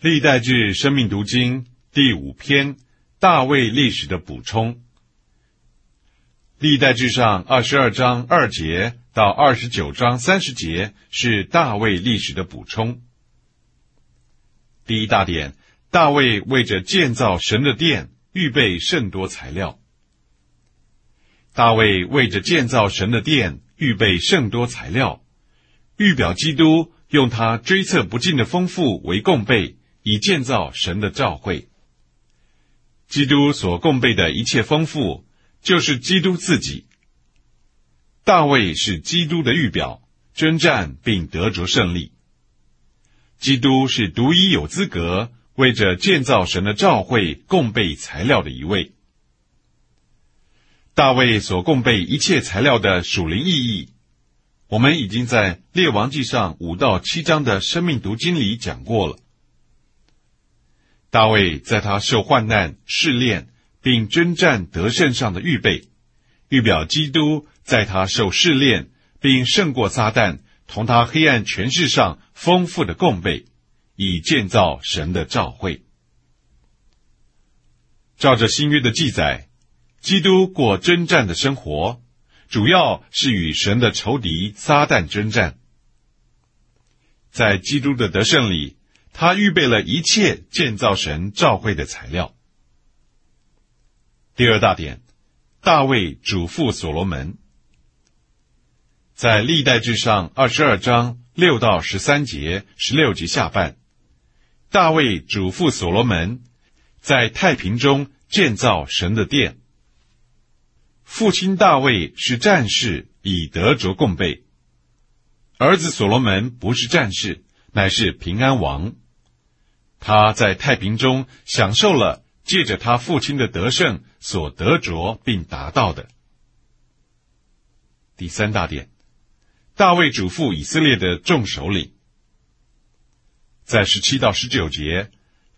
历代志生命读经第五篇大卫历史的补充。历代志上二十二章二节到二十九章三十节是大卫历史的补充。第一大点，大卫为着建造神的殿预备甚多材料。大卫为着建造神的殿预备甚多材料，预表基督用他追测不尽的丰富为供备。以建造神的教会。基督所供备的一切丰富，就是基督自己。大卫是基督的预表，征战并得着胜利。基督是独一有资格为着建造神的教会供备材料的一位。大卫所供备一切材料的属灵意义，我们已经在列王记上五到七章的生命读经里讲过了。大卫在他受患难、试炼并征战得胜上的预备，预表基督在他受试炼并胜过撒旦同他黑暗权势上丰富的供备，以建造神的召会。照着新约的记载，基督过征战的生活，主要是与神的仇敌撒旦征战。在基督的得胜里。他预备了一切建造神召会的材料。第二大点，大卫嘱咐所罗门，在历代志上二十二章六到十三节、十六节下半，大卫嘱咐所罗门，在太平中建造神的殿。父亲大卫是战士，以德着供备；儿子所罗门不是战士，乃是平安王。他在太平中享受了借着他父亲的得胜所得着并达到的。第三大点，大卫嘱咐以色列的众首领，在十七到十九节，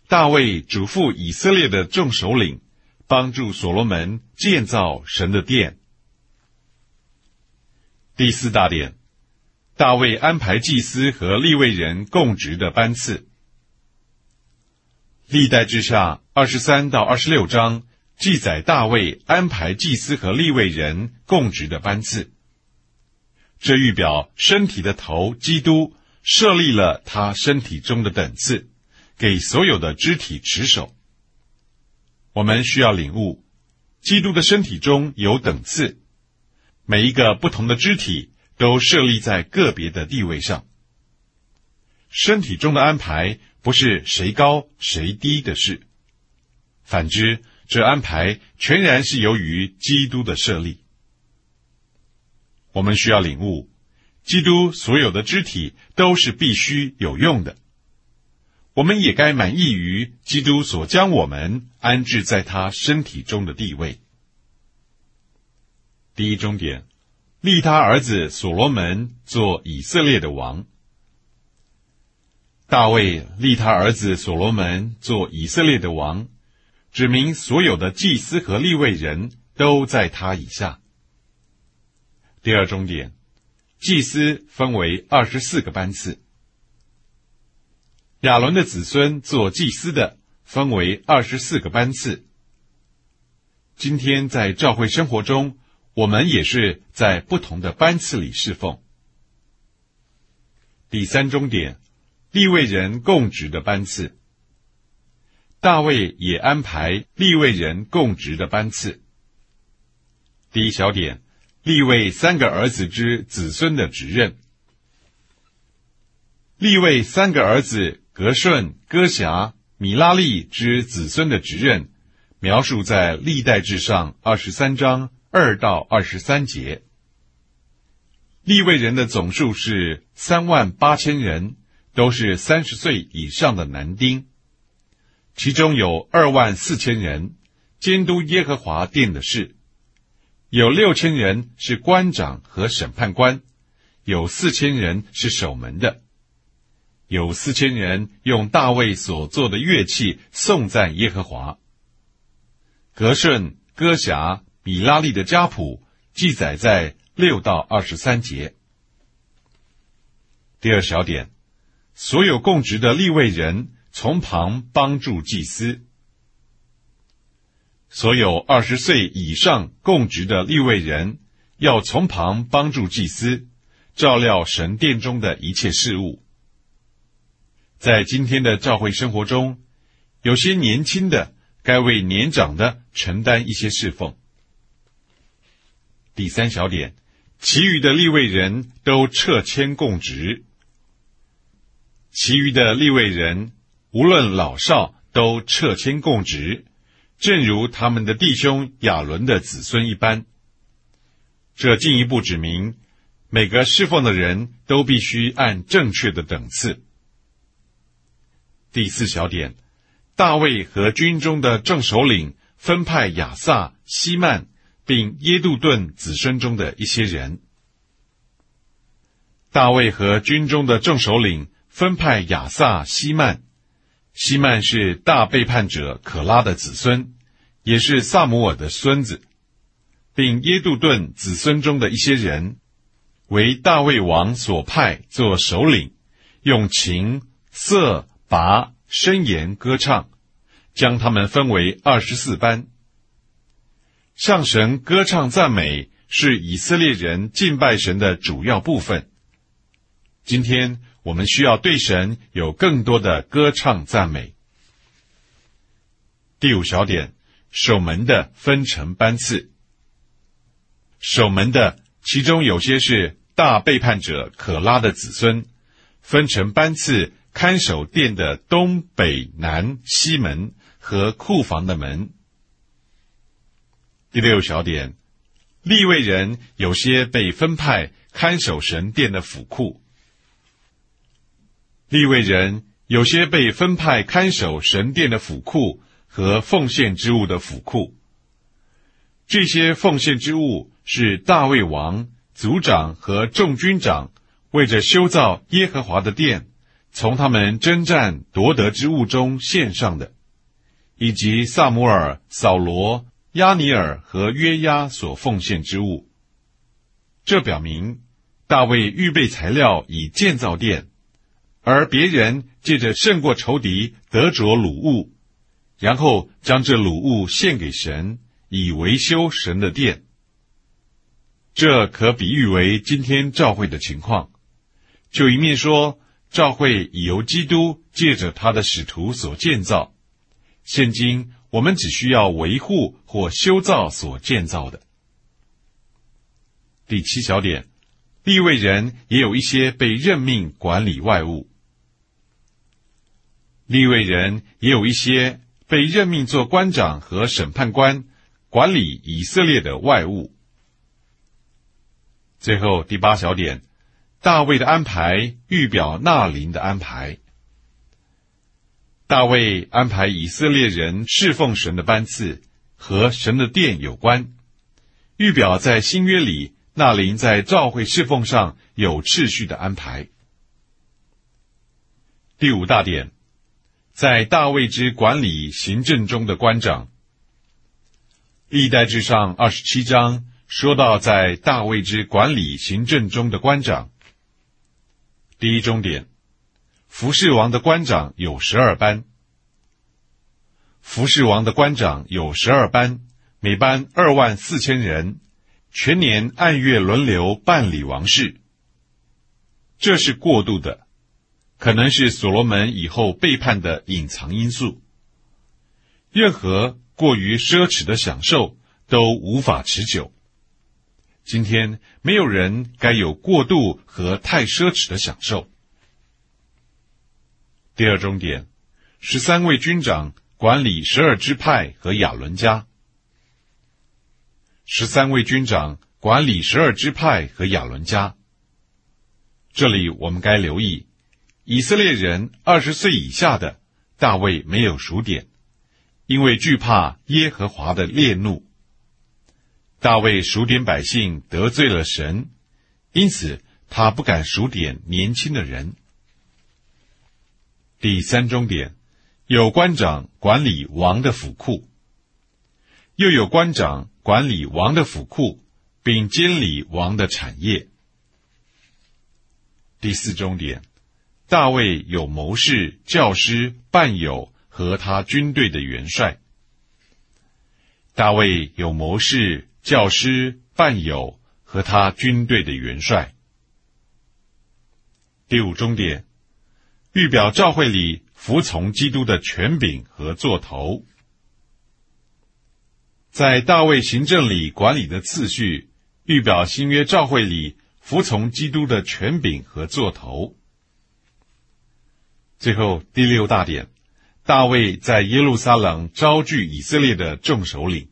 大卫嘱咐以色列的众首领帮助所罗门建造神的殿。第四大点，大卫安排祭司和立位人供职的班次。历代之下二十三到二十六章记载大卫安排祭司和立位人供职的班次。这预表身体的头基督设立了他身体中的等次，给所有的肢体持守。我们需要领悟，基督的身体中有等次，每一个不同的肢体都设立在个别的地位上。身体中的安排。不是谁高谁低的事，反之，这安排全然是由于基督的设立。我们需要领悟，基督所有的肢体都是必须有用的。我们也该满意于基督所将我们安置在他身体中的地位。第一终点，立他儿子所罗门做以色列的王。大卫立他儿子所罗门做以色列的王，指明所有的祭司和立位人都在他以下。第二重点，祭司分为二十四个班次。亚伦的子孙做祭司的分为二十四个班次。今天在教会生活中，我们也是在不同的班次里侍奉。第三终点。立位人供职的班次，大卫也安排立位人供职的班次。第一小点，立位三个儿子之子孙的职任。立位三个儿子格顺、哥辖、米拉利之子孙的职任，描述在历代志上二十三章二到二十三节。立位人的总数是三万八千人。都是三十岁以上的男丁，其中有二万四千人监督耶和华殿的事，有六千人是官长和审判官，有四千人是守门的，有四千人用大卫所做的乐器颂赞耶和华。格顺、歌侠、米拉利的家谱记载在六到二十三节。第二小点。所有供职的立位人从旁帮助祭司。所有二十岁以上供职的立位人，要从旁帮助祭司，照料神殿中的一切事务。在今天的教会生活中，有些年轻的该为年长的承担一些侍奉。第三小点，其余的立位人都撤迁供职，其余的立位人无论老少都撤迁供职。正如他们的弟兄亚伦的子孙一般，这进一步指明，每个侍奉的人都必须按正确的等次。第四小点，大卫和军中的正首领分派亚萨、西曼，并耶杜顿子孙中的一些人。大卫和军中的正首领分派亚萨、西曼。西曼是大背叛者可拉的子孙，也是萨姆尔的孙子，并耶杜顿子孙中的一些人，为大卫王所派做首领，用琴、瑟、拔、声言歌唱，将他们分为二十四班。上神歌唱赞美是以色列人敬拜神的主要部分。今天。我们需要对神有更多的歌唱赞美。第五小点，守门的分成班次。守门的其中有些是大背叛者可拉的子孙，分成班次看守殿的东北南西门和库房的门。第六小点，立位人有些被分派看守神殿的府库。立位人有些被分派看守神殿的府库和奉献之物的府库。这些奉献之物是大卫王族长和众军长为着修造耶和华的殿，从他们征战夺得之物中献上的，以及萨姆尔、扫罗、亚尼尔和约押所奉献之物。这表明大卫预备材料以建造殿。而别人借着胜过仇敌得着鲁物，然后将这鲁物献给神，以维修神的殿。这可比喻为今天教会的情况。就一面说，教会已由基督借着他的使徒所建造，现今我们只需要维护或修造所建造的。第七小点，立位人也有一些被任命管理外务。立位人也有一些被任命做官长和审判官，管理以色列的外务。最后第八小点，大卫的安排预表纳林的安排。大卫安排以色列人侍奉神的班次和神的殿有关，预表在新约里纳林在召会侍奉上有秩序的安排。第五大点。在大卫之管理行政中的官长，历代志上二十七章说到，在大卫之管理行政中的官长，第一终点，服侍王的官长有十二班，服侍王的官长有十二班，每班二万四千人，全年按月轮流办理王事，这是过度的。可能是所罗门以后背叛的隐藏因素。任何过于奢侈的享受都无法持久。今天没有人该有过度和太奢侈的享受。第二重点，十三位军长管理十二支派和亚伦家。十三位军长管理十二支派和亚伦家。这里我们该留意。以色列人二十岁以下的大卫没有数点，因为惧怕耶和华的烈怒。大卫数点百姓得罪了神，因此他不敢数点年轻的人。第三终点，有官长管理王的府库，又有官长管理王的府库，并监理王的产业。第四终点。大卫有谋士、教师、伴友和他军队的元帅。大卫有谋士、教师、伴友和他军队的元帅。第五终点，预表教会里服从基督的权柄和座头。在大卫行政里管理的次序，预表新约教会里服从基督的权柄和座头。最后第六大点，大卫在耶路撒冷招聚以色列的众首领。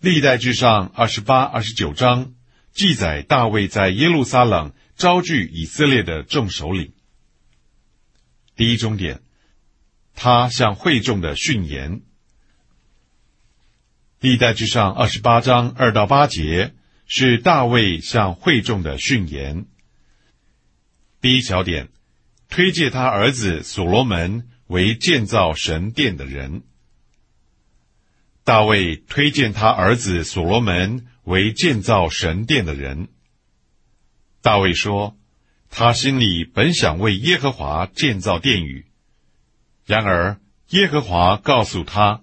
历代志上二十八、二十九章记载大卫在耶路撒冷招聚以色列的众首领。第一终点，他向会众的训言。历代志上二十八章二到八节是大卫向会众的训言。第一小点。推荐他儿子所罗门为建造神殿的人。大卫推荐他儿子所罗门为建造神殿的人。大卫说：“他心里本想为耶和华建造殿宇，然而耶和华告诉他，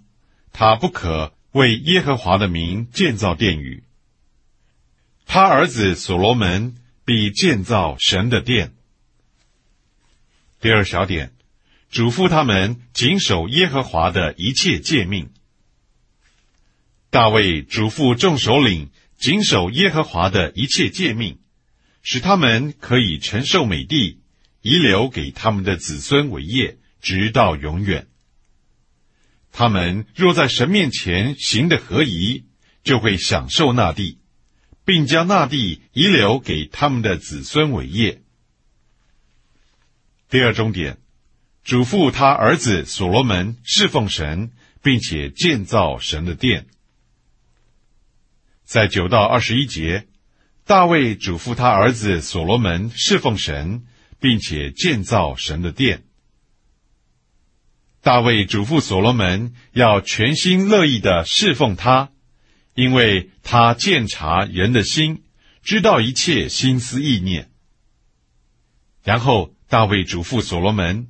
他不可为耶和华的名建造殿宇。他儿子所罗门必建造神的殿。”第二小点，嘱咐他们谨守耶和华的一切诫命。大卫嘱咐众首领谨守耶和华的一切诫命，使他们可以承受美地，遗留给他们的子孙为业，直到永远。他们若在神面前行的合宜，就会享受那地，并将那地遗留给他们的子孙为业。第二重点，嘱咐他儿子所罗门侍奉神，并且建造神的殿。在九到二十一节，大卫嘱咐他儿子所罗门侍奉神，并且建造神的殿。大卫嘱咐所罗门要全心乐意的侍奉他，因为他鉴察人的心，知道一切心思意念。然后。大卫嘱咐所罗门，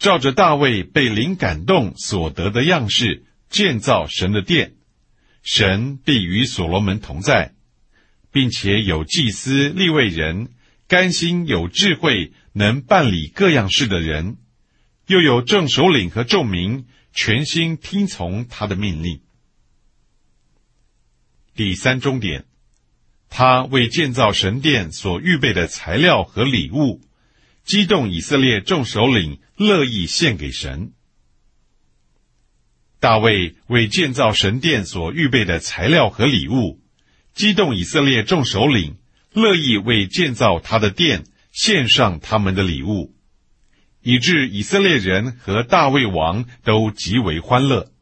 照着大卫被灵感动所得的样式建造神的殿，神必与所罗门同在，并且有祭司立位人，甘心有智慧能办理各样事的人，又有正首领和众民全心听从他的命令。第三终点，他为建造神殿所预备的材料和礼物。激动以色列众首领乐意献给神。大卫为建造神殿所预备的材料和礼物，激动以色列众首领乐意为建造他的殿献上他们的礼物，以致以色列人和大卫王都极为欢乐。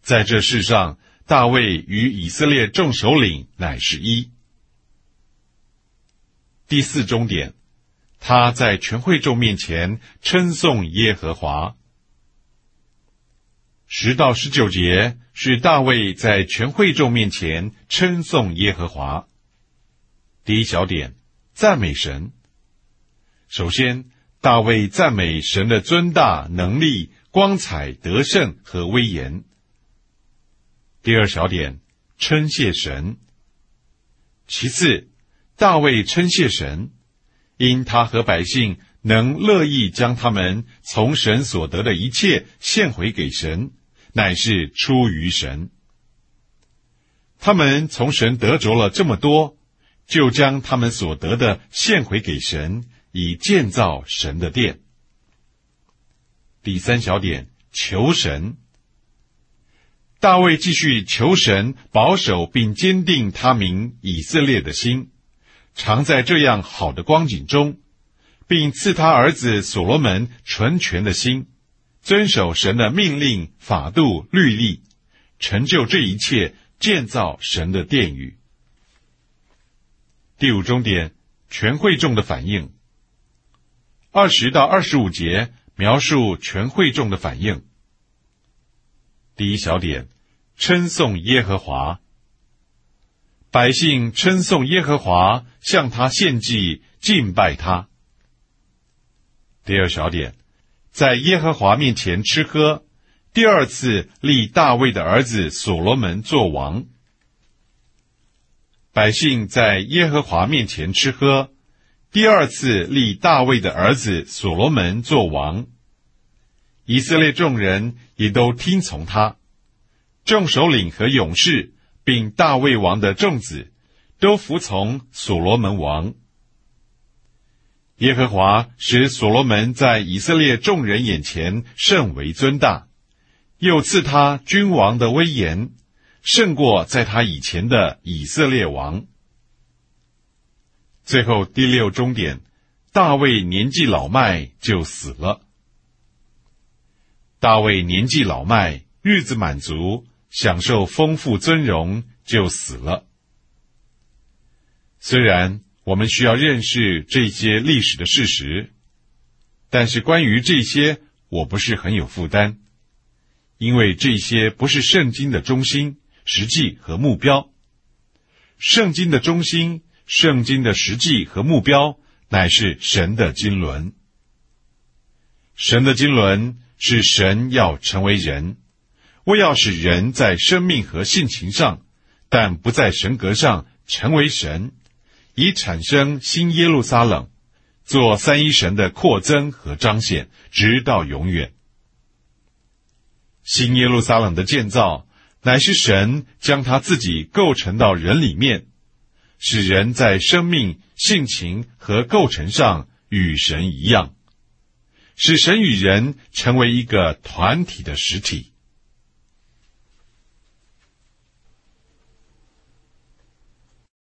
在这世上，大卫与以色列众首领乃是一。第四终点。他在全会众面前称颂耶和华。十到十九节是大卫在全会众面前称颂耶和华。第一小点，赞美神。首先，大卫赞美神的尊大、能力、光彩、得胜和威严。第二小点，称谢神。其次，大卫称谢神。因他和百姓能乐意将他们从神所得的一切献回给神，乃是出于神。他们从神得着了这么多，就将他们所得的献回给神，以建造神的殿。第三小点，求神。大卫继续求神保守并坚定他民以色列的心。常在这样好的光景中，并赐他儿子所罗门纯全的心，遵守神的命令、法度、律例，成就这一切，建造神的殿宇。第五终点，全会众的反应。二十到二十五节描述全会众的反应。第一小点，称颂耶和华。百姓称颂耶和华，向他献祭，敬拜他。第二小点，在耶和华面前吃喝，第二次立大卫的儿子所罗门做王。百姓在耶和华面前吃喝，第二次立大卫的儿子所罗门做王。以色列众人也都听从他，众首领和勇士，并大卫王的众子，都服从所罗门王。耶和华使所罗门在以色列众人眼前甚为尊大，又赐他君王的威严，胜过在他以前的以色列王。最后第六终点，大卫年纪老迈就死了。大卫年纪老迈，日子满足，享受丰富尊荣，就死了。虽然。我们需要认识这些历史的事实，但是关于这些，我不是很有负担，因为这些不是圣经的中心、实际和目标。圣经的中心、圣经的实际和目标，乃是神的经纶。神的经纶是神要成为人，为要使人在生命和性情上，但不在神格上成为神。以产生新耶路撒冷，做三一神的扩增和彰显，直到永远。新耶路撒冷的建造，乃是神将他自己构成到人里面，使人在生命、性情和构成上与神一样，使神与人成为一个团体的实体。